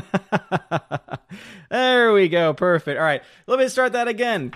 there we go. Perfect. All right. Let me start that again.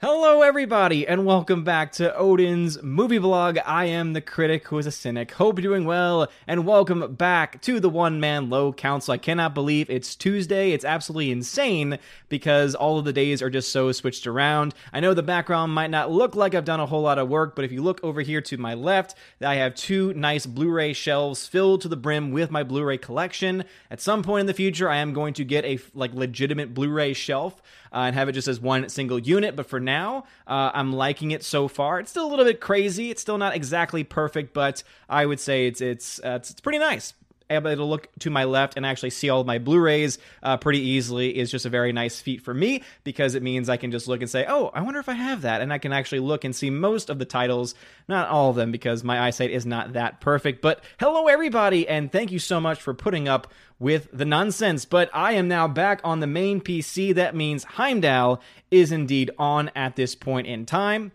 Hello, everybody, and welcome back to Odin's movie blog. I am the critic who is a cynic. Hope you're doing well, and welcome back to the One Man Low Council. I cannot believe it's Tuesday. It's absolutely insane because all of the days are just so switched around. I know the background might not look like I've done a whole lot of work, but if you look over here to my left, I have two nice Blu ray shelves filled to the brim with my Blu ray collection. At some point in the future, I am going to get a like legitimate Blu ray shelf uh, and have it just as one single unit. But for now, uh, I'm liking it so far. It's still a little bit crazy. It's still not exactly perfect, but I would say it's it's uh, it's, it's pretty nice able to look to my left and actually see all my Blu-rays uh, pretty easily is just a very nice feat for me because it means I can just look and say, "Oh, I wonder if I have that," and I can actually look and see most of the titles, not all of them because my eyesight is not that perfect. But hello, everybody, and thank you so much for putting up with the nonsense. But I am now back on the main PC. That means Heimdall is indeed on at this point in time.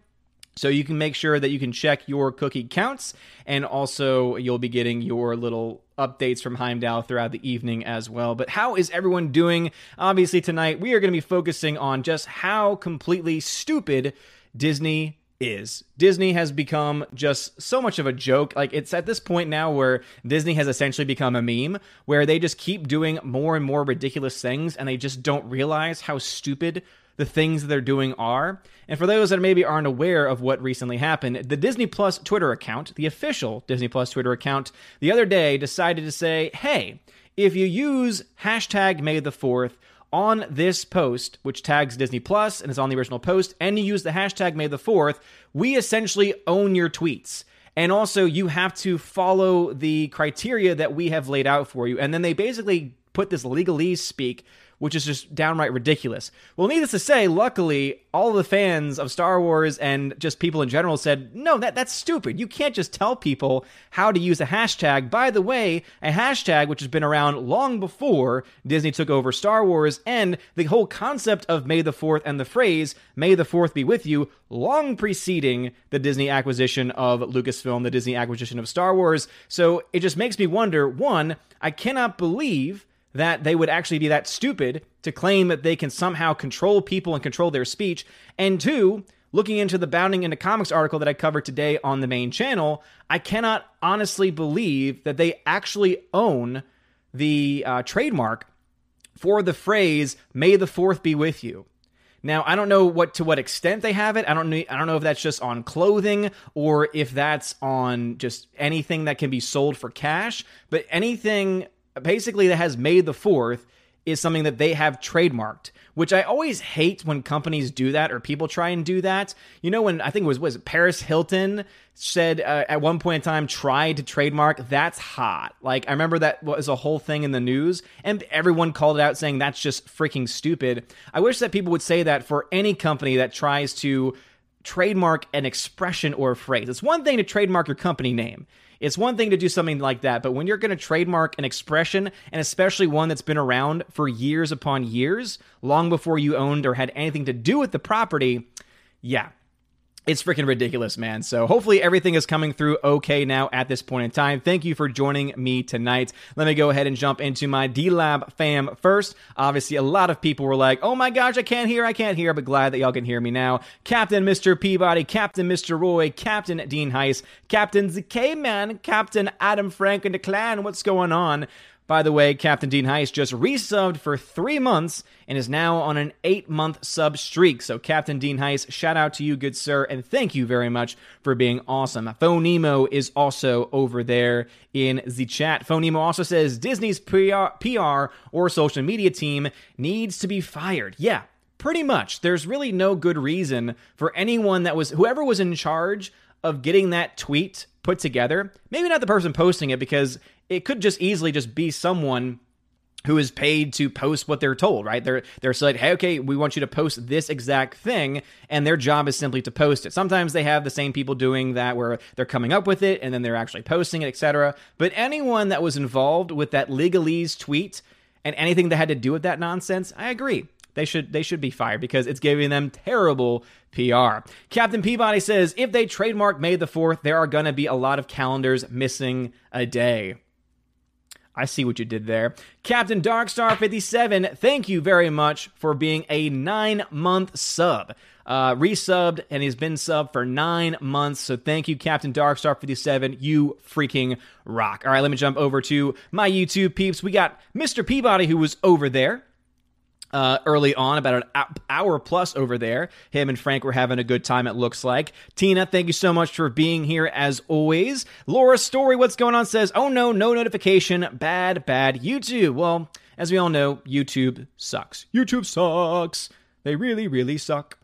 So you can make sure that you can check your cookie counts, and also you'll be getting your little updates from Heimdall throughout the evening as well. But how is everyone doing? Obviously, tonight we are going to be focusing on just how completely stupid Disney is. Disney has become just so much of a joke. Like it's at this point now where Disney has essentially become a meme where they just keep doing more and more ridiculous things and they just don't realize how stupid the things that they're doing are. And for those that maybe aren't aware of what recently happened, the Disney Plus Twitter account, the official Disney Plus Twitter account, the other day decided to say, hey, if you use hashtag May the 4th on this post, which tags Disney Plus and is on the original post, and you use the hashtag May the 4th, we essentially own your tweets. And also, you have to follow the criteria that we have laid out for you. And then they basically put this legalese speak which is just downright ridiculous. Well, needless to say, luckily, all the fans of Star Wars and just people in general said, no, that, that's stupid. You can't just tell people how to use a hashtag. By the way, a hashtag which has been around long before Disney took over Star Wars, and the whole concept of May the 4th and the phrase, May the 4th be with you, long preceding the Disney acquisition of Lucasfilm, the Disney acquisition of Star Wars. So it just makes me wonder one, I cannot believe that they would actually be that stupid to claim that they can somehow control people and control their speech. And two, looking into the Bounding into Comics article that I covered today on the main channel, I cannot honestly believe that they actually own the uh, trademark for the phrase "May the Fourth be with you." Now, I don't know what to what extent they have it. I don't know. I don't know if that's just on clothing or if that's on just anything that can be sold for cash. But anything basically that has made the 4th is something that they have trademarked, which I always hate when companies do that or people try and do that. You know, when I think it was was it Paris Hilton said uh, at one point in time tried to trademark that's hot. Like I remember that was a whole thing in the news and everyone called it out saying that's just freaking stupid. I wish that people would say that for any company that tries to trademark an expression or a phrase. It's one thing to trademark your company name. It's one thing to do something like that, but when you're going to trademark an expression, and especially one that's been around for years upon years, long before you owned or had anything to do with the property, yeah, it's freaking ridiculous, man. So hopefully everything is coming through okay now at this point in time. Thank you for joining me tonight. Let me go ahead and jump into my DLive fam first. Obviously, a lot of people were like, oh my gosh, I can't hear, I can't hear, but glad that y'all can hear me now. Captain Mr. Peabody, Captain Mr. Roy, Captain Dean Heiss, Captain ZK Man, Captain Adam Frank and the clan. What's going on? By the way, Captain Dean Heist just resubbed for three months and is now on an eight month sub streak. So, Captain Dean Heist, shout out to you, good sir, and thank you very much for being awesome. Phonemo is also over there in the chat. Phonemo also says Disney's PR, PR or social media team needs to be fired. Yeah, pretty much. There's really no good reason for anyone that was, whoever was in charge of getting that tweet put together, maybe not the person posting it because it could just easily just be someone who is paid to post what they're told, right? They're they're like, hey, okay, we want you to post this exact thing, and their job is simply to post it. Sometimes they have the same people doing that where they're coming up with it and then they're actually posting it, etc. But anyone that was involved with that legalese tweet and anything that had to do with that nonsense, I agree. They should they should be fired because it's giving them terrible PR. Captain Peabody says if they trademark May the 4th, there are to be a lot of calendars missing a day. I see what you did there. Captain Darkstar57, thank you very much for being a nine month sub. Uh, resubbed and he's been sub for nine months. So thank you, Captain Darkstar57. You freaking rock. All right, let me jump over to my YouTube peeps. We got Mr. Peabody who was over there uh, early on, about an hour plus over there. Him and Frank were having a good time, it looks like. Tina, thank you so much for being here as always. Laura Story, what's going on, says, Oh no, no notification. Bad, bad YouTube. Well, as we all know, YouTube sucks. YouTube sucks. They really, really suck.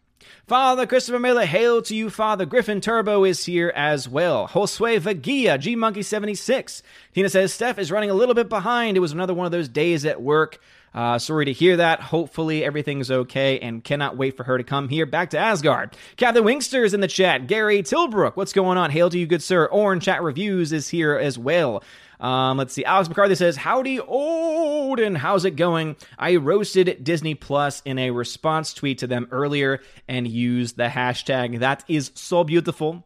Father Christopher Miller, hail to you, Father. Griffin Turbo is here as well. Josue Vagia, G Monkey 76. Tina says, Steph is running a little bit behind. It was another one of those days at work. Uh, sorry to hear that. Hopefully everything's okay and cannot wait for her to come here back to Asgard. Captain Wingster is in the chat. Gary Tilbrook, what's going on? Hail to you, good sir. Orange Chat Reviews is here as well. Um, let's see. Alex McCarthy says, Howdy, Odin. How's it going? I roasted Disney Plus in a response tweet to them earlier and used the hashtag. That is so beautiful.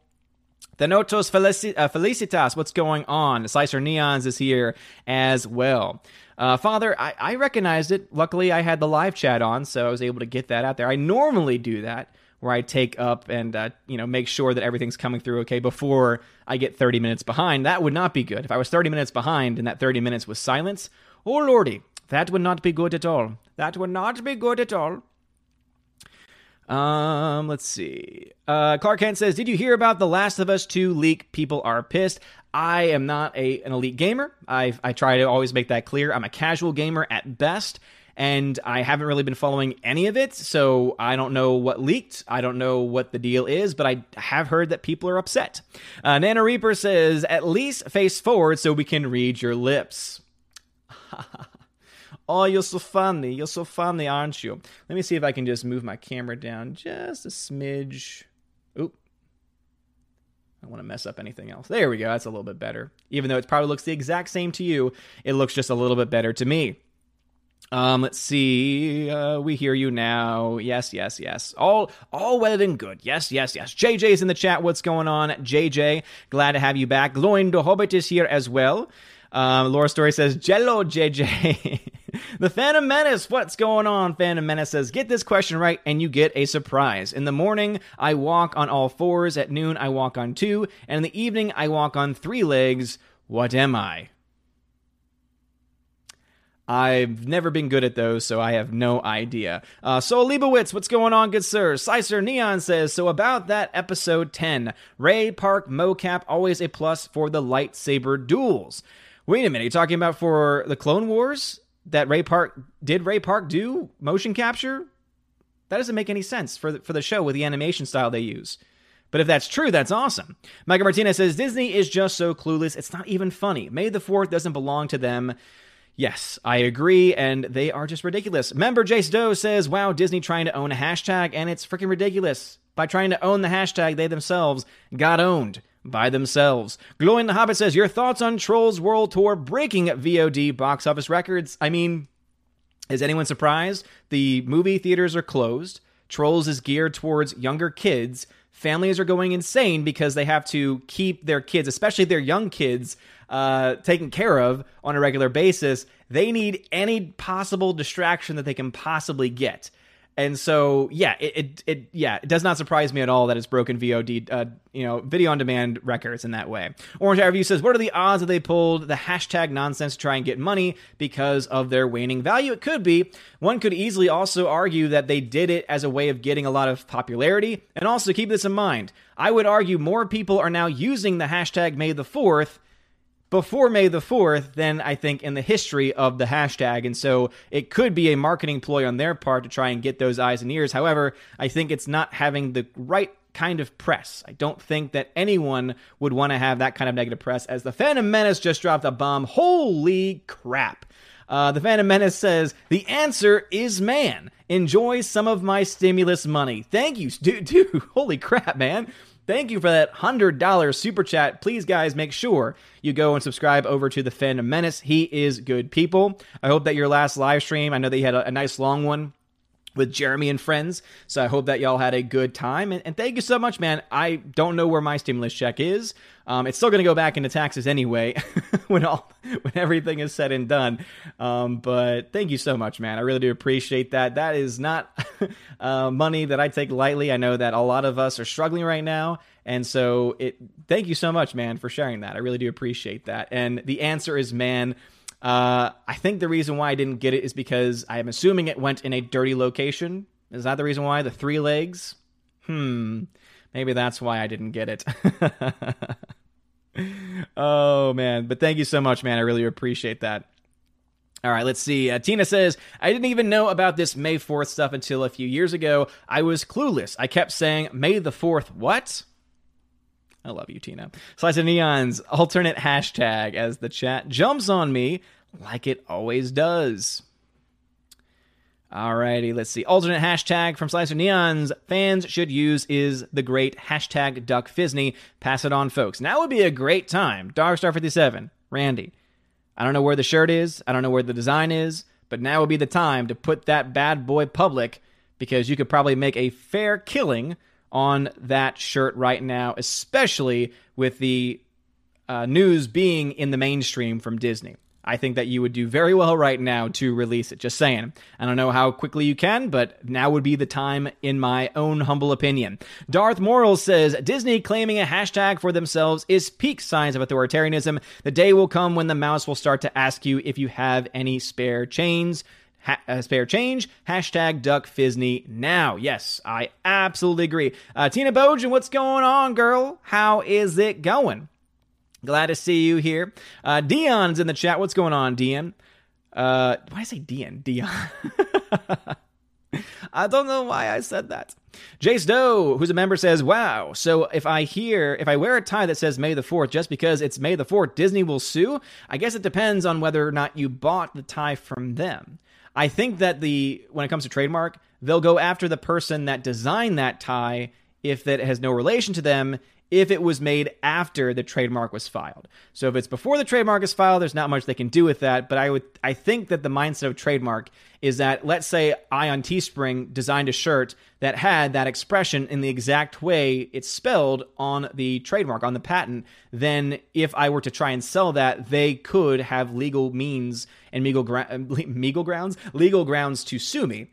Thanotos Felici- uh, Felicitas, what's going on? Slicer Neons is here as well. Uh, Father, I, I recognized it. Luckily, I had the live chat on, so I was able to get that out there. I normally do that where I take up and uh, you know make sure that everything's coming through okay before I get 30 minutes behind. That would not be good. If I was 30 minutes behind and that 30 minutes was silence, oh lordy, that would not be good at all. That would not be good at all. Um, let's see. Uh, Clark Kent says, "Did you hear about the Last of Us 2 leak? People are pissed. I am not a an elite gamer. I I try to always make that clear. I'm a casual gamer at best." And I haven't really been following any of it, so I don't know what leaked. I don't know what the deal is, but I have heard that people are upset. Uh, Nana Reaper says, at least face forward so we can read your lips. Oh, you're so funny. You're so funny, aren't you? Let me see if I can just move my camera down just a smidge. Oop. I don't want to mess up anything else. There we go. That's a little bit better. Even though it probably looks the exact same to you, it looks just a little bit better to me. Um, let's see. Uh, we hear you now. Yes, yes, yes. All, all well and good. Yes, yes, yes. JJ's in the chat. What's going on, JJ? Glad to have you back. Gloin the Hobbit is here as well. Um, Laura Story says, Jello JJ. the Phantom Menace. What's going on? Phantom Menace says, Get this question right and you get a surprise. In the morning, I walk on all fours. At noon, I walk on two. And in the evening, I walk on three legs. What am I? I've never been good at those, so I have no idea. Uh, so, Leibowitz, what's going on, good sir? Sicer Neon says, so about that episode 10, Ray Park mocap, always a plus for the lightsaber duels. Wait a minute, you're talking about for the Clone Wars? That Ray Park did Ray Park do motion capture? That doesn't make any sense for the, for the show with the animation style they use. But if that's true, that's awesome. Michael Martinez says Disney is just so clueless. It's not even funny. May the Fourth doesn't belong to them. Yes, I agree, and they are just ridiculous. Member Jace Doe says, Wow, Disney trying to own a hashtag, and it's freaking ridiculous. By trying to own the hashtag, they themselves got owned by themselves. Glowing the Hobbit says, Your thoughts on Trolls World Tour breaking VOD box office records? I mean, is anyone surprised? The movie theaters are closed. Trolls is geared towards younger kids. Families are going insane because they have to keep their kids, especially their young kids, uh, taken care of on a regular basis. They need any possible distraction that they can possibly get. And so, yeah, it, it, it, yeah, it does not surprise me at all that it's broken VOD, uh, you know, video on demand records in that way. Orange Eye Review says, "What are the odds that they pulled the hashtag nonsense to try and get money because of their waning value?" It could be. One could easily also argue that they did it as a way of getting a lot of popularity. And also keep this in mind: I would argue more people are now using the hashtag May the Fourth before May the 4th than I think in the history of the hashtag. And so it could be a marketing ploy on their part to try and get those eyes and ears. However, I think it's not having the right kind of press. I don't think that anyone would want to have that kind of negative press as the Phantom Menace just dropped a bomb. Holy crap. Uh, the Phantom Menace says, The answer is man. Enjoy some of my stimulus money. Thank you, dude. dude holy crap, man. Thank you for that $100 super chat. Please, guys, make sure you go and subscribe over to the Phantom Menace. He is good people. I hope that your last live stream, I know that you had a, a nice long one, with Jeremy and friends. So I hope that y'all had a good time. And, and thank you so much, man. I don't know where my stimulus check is. Um, it's still going to go back into taxes anyway when all when everything is said and done. Um, but thank you so much, man. I really do appreciate that. That is not uh, money that I take lightly. I know that a lot of us are struggling right now, and so it. Thank you so much, man, for sharing that. I really do appreciate that. And the answer is, man. Uh, I think the reason why I didn't get it is because I am assuming it went in a dirty location. Is that the reason why? The three legs? Hmm. Maybe that's why I didn't get it. oh, man. But thank you so much, man. I really appreciate that. All right, let's see. Uh, Tina says, I didn't even know about this May 4th stuff until a few years ago. I was clueless. I kept saying, May the 4th, what? I love you, Tina. Slice of Neon's alternate hashtag as the chat jumps on me like it always does. Alrighty, let's see. Alternate hashtag from Slicer Neons fans should use is the great hashtag Duck Fisney. Pass it on, folks. Now would be a great time. Darkstar57, Randy. I don't know where the shirt is. I don't know where the design is, but now would be the time to put that bad boy public because you could probably make a fair killing on that shirt right now, especially with the uh, news being in the mainstream from Disney. I think that you would do very well right now to release it. Just saying. I don't know how quickly you can, but now would be the time, in my own humble opinion. Darth Morals says Disney claiming a hashtag for themselves is peak signs of authoritarianism. The day will come when the mouse will start to ask you if you have any spare chains. Ha- uh, spare change. Hashtag Duck Fisney now. Yes, I absolutely agree. Uh, Tina Bojan, what's going on, girl? How is it going? Glad to see you here. Uh, Dion's in the chat. What's going on, Dion? Uh, why did I say Dion? Dion. I don't know why I said that. Jace Doe, who's a member, says, Wow, so if I hear, if I wear a tie that says May the 4th just because it's May the 4th, Disney will sue? I guess it depends on whether or not you bought the tie from them. I think that the, when it comes to trademark, they'll go after the person that designed that tie if that has no relation to them if it was made after the trademark was filed. So if it's before the trademark is filed, there's not much they can do with that. But I would I think that the mindset of trademark is that let's say I on Teespring designed a shirt that had that expression in the exact way it's spelled on the trademark, on the patent, then if I were to try and sell that, they could have legal means and legal, gra- legal grounds, legal grounds to sue me.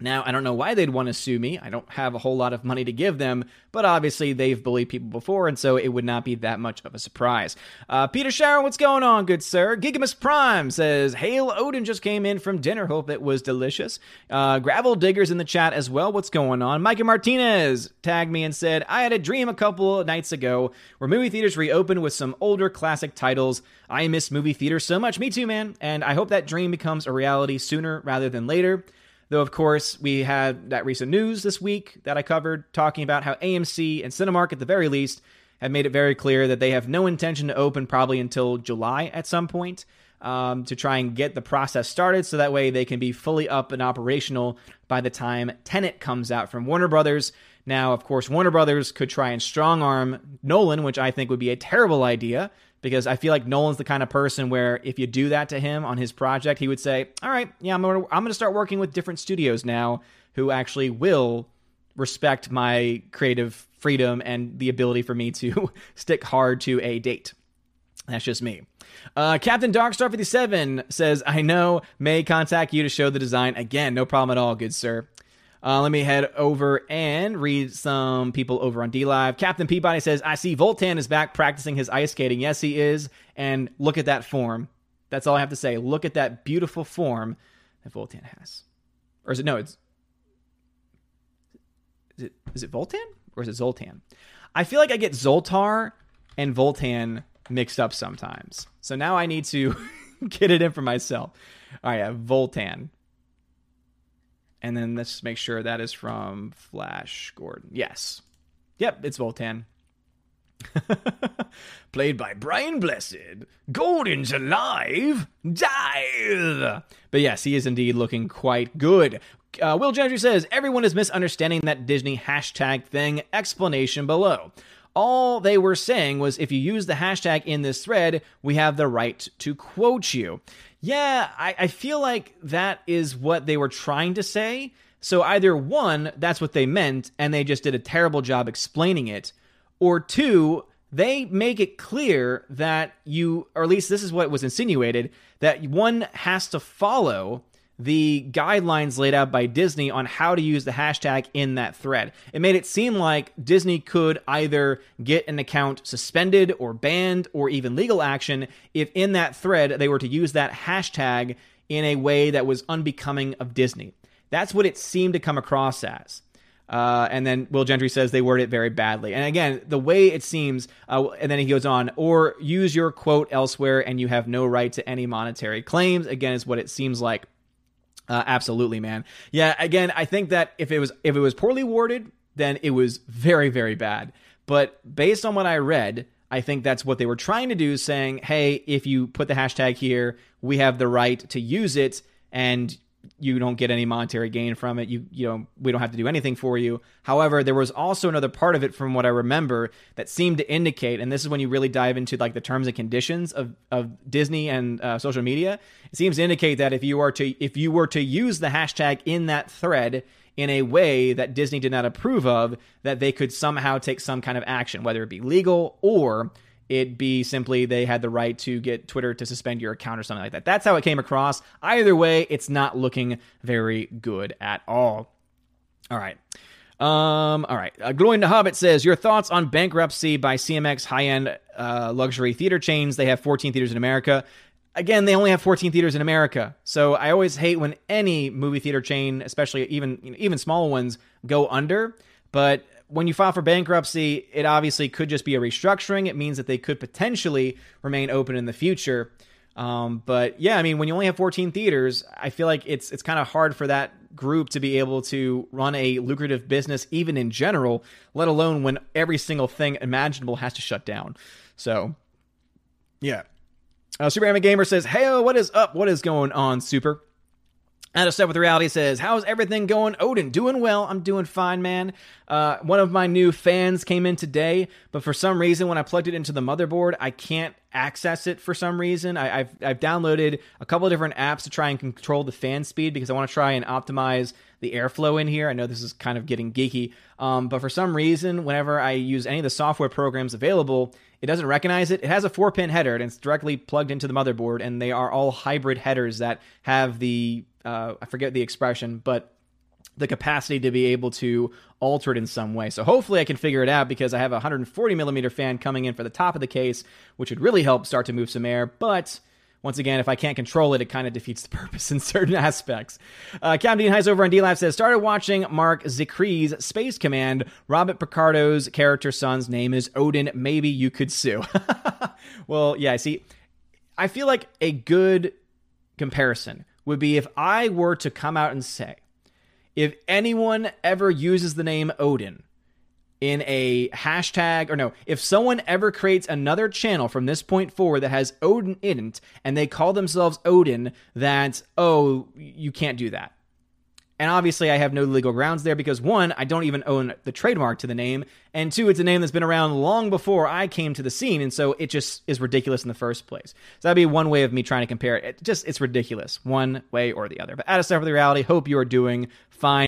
Now, I don't know why they'd want to sue me. I don't have a whole lot of money to give them, but obviously they've bullied people before, and so it would not be that much of a surprise. Uh, Peter Sharon, what's going on, good sir? Gigamus Prime says, Hail Odin just came in from dinner. Hope it was delicious. Uh, Gravel Diggers in the chat as well. What's going on? Micah Martinez tagged me and said, I had a dream a couple nights ago where movie theaters reopened with some older classic titles. I miss movie theaters so much. Me too, man. And I hope that dream becomes a reality sooner rather than later. Though, of course, we had that recent news this week that I covered talking about how AMC and Cinemark, at the very least, have made it very clear that they have no intention to open probably until July at some point um, to try and get the process started so that way they can be fully up and operational by the time Tenet comes out from Warner Brothers. Now, of course, Warner Brothers could try and strong arm Nolan, which I think would be a terrible idea because I feel like Nolan's the kind of person where if you do that to him on his project, he would say, "All right, yeah, I'm gonna, I'm going to start working with different studios now who actually will respect my creative freedom and the ability for me to stick hard to a date." That's just me. Uh, Captain Darkstar 57 says, I know, may contact you to show the design. Again, no problem at all, good sir. Uh, let me head over and read some people over on D Live. Captain Peabody says, I see Voltan is back practicing his ice skating. Yes, he is. And look at that form. That's all I have to say. Look at that beautiful form that Voltan has. Or is it, no, it's, is it, is it Voltan or is it Zoltan? I feel like I get Zoltar and Voltan mixed up sometimes. So now I need to get it in for myself. All right, Voltan. And then let's make sure that is from Flash Gordon. Yes. Yep, it's Voltan. Played by Brian Blessed. Gordon's alive. Dive. But yes, he is indeed looking quite good. Uh, Will Gentry says everyone is misunderstanding that Disney hashtag thing. Explanation below. All they were saying was if you use the hashtag in this thread, we have the right to quote you. Yeah, I, I feel like that is what they were trying to say. So either one, that's what they meant, and they just did a terrible job explaining it, or two, they make it clear that you, or at least this is what was insinuated, that one has to follow the guidelines laid out by Disney on how to use the hashtag in that thread. It made it seem like Disney could either get an account suspended or banned or even legal action if in that thread they were to use that hashtag in a way that was unbecoming of Disney. That's what it seemed to come across as. Uh, and then Will Gentry says they word it very badly. And again, the way it seems, uh, and then he goes on, or use your quote elsewhere and you have no right to any monetary claims, again, is what it seems like. Uh, absolutely, man. Yeah, again, I think that if it was if it was poorly worded, then it was very very bad. But based on what I read, I think that's what they were trying to do, saying, "Hey, if you put the hashtag here, we have the right to use it, and you don't get any monetary gain from it. You you know we don't have to do anything for you. However, there was also another part of it from what I remember that seemed to indicate, and this is when you really dive into like the terms and conditions of of Disney and uh, social media. It seems to indicate that if you are to if you were to use the hashtag in that thread in a way that Disney did not approve of, that they could somehow take some kind of action, whether it be legal or it be simply they had the right to get Twitter to suspend your account or something like that. That's how it came across. Either way, it's not looking very good at all. All right. Um, all right. Uh, Glowing the Hobbit says, Your thoughts on bankruptcy by CMX high end uh, luxury theater chains? They have 14 theaters in America. Again, they only have 14 theaters in America. So I always hate when any movie theater chain, especially even even small ones, go under. But when you file for bankruptcy, it obviously could just be a restructuring. It means that they could potentially remain open in the future. Um, but yeah, I mean, when you only have 14 theaters, I feel like it's it's kind of hard for that group to be able to run a lucrative business, even in general, let alone when every single thing imaginable has to shut down. So, yeah. Uh, Superman Gamer says, "Hey, what is up? What is going on, Super?" Out of step with reality says, "How's everything going, Odin? Doing well. I'm doing fine, man. Uh, one of my new fans came in today, but for some reason, when I plugged it into the motherboard, I can't access it for some reason. I, have I've downloaded a couple of different apps to try and control the fan speed because I want to try and optimize the airflow in here. I know this is kind of getting geeky, um, but for some reason, whenever I use any of the software programs available, it doesn't recognize it. It has a four pin header and it's directly plugged into the motherboard, and they are all hybrid headers that have the uh, I forget the expression, but the capacity to be able to alter it in some way. So hopefully I can figure it out because I have a 140 millimeter fan coming in for the top of the case, which would really help start to move some air. But once again, if I can't control it, it kind of defeats the purpose in certain aspects. Uh, Captain Dean over on DLive says, started watching Marc Zicree's Space Command. Robert Picardo's character son's name is Odin. Maybe you could sue. well, yeah, I see, I feel like a good comparison would be if I were to come out and say, if anyone ever uses the name Odin in a hashtag, or no, if someone ever creates another channel from this point forward that has Odin in it and they call themselves Odin, that, oh, you can't do that. And obviously, I have no legal grounds there because one, I don't even own the trademark to the name, and two, it's a name that's been around long before I came to the scene, and so it just is ridiculous in the first place. So that'd be one way of me trying to compare it. it just it's ridiculous, one way or the other. But out of step with the reality, hope you are doing fine.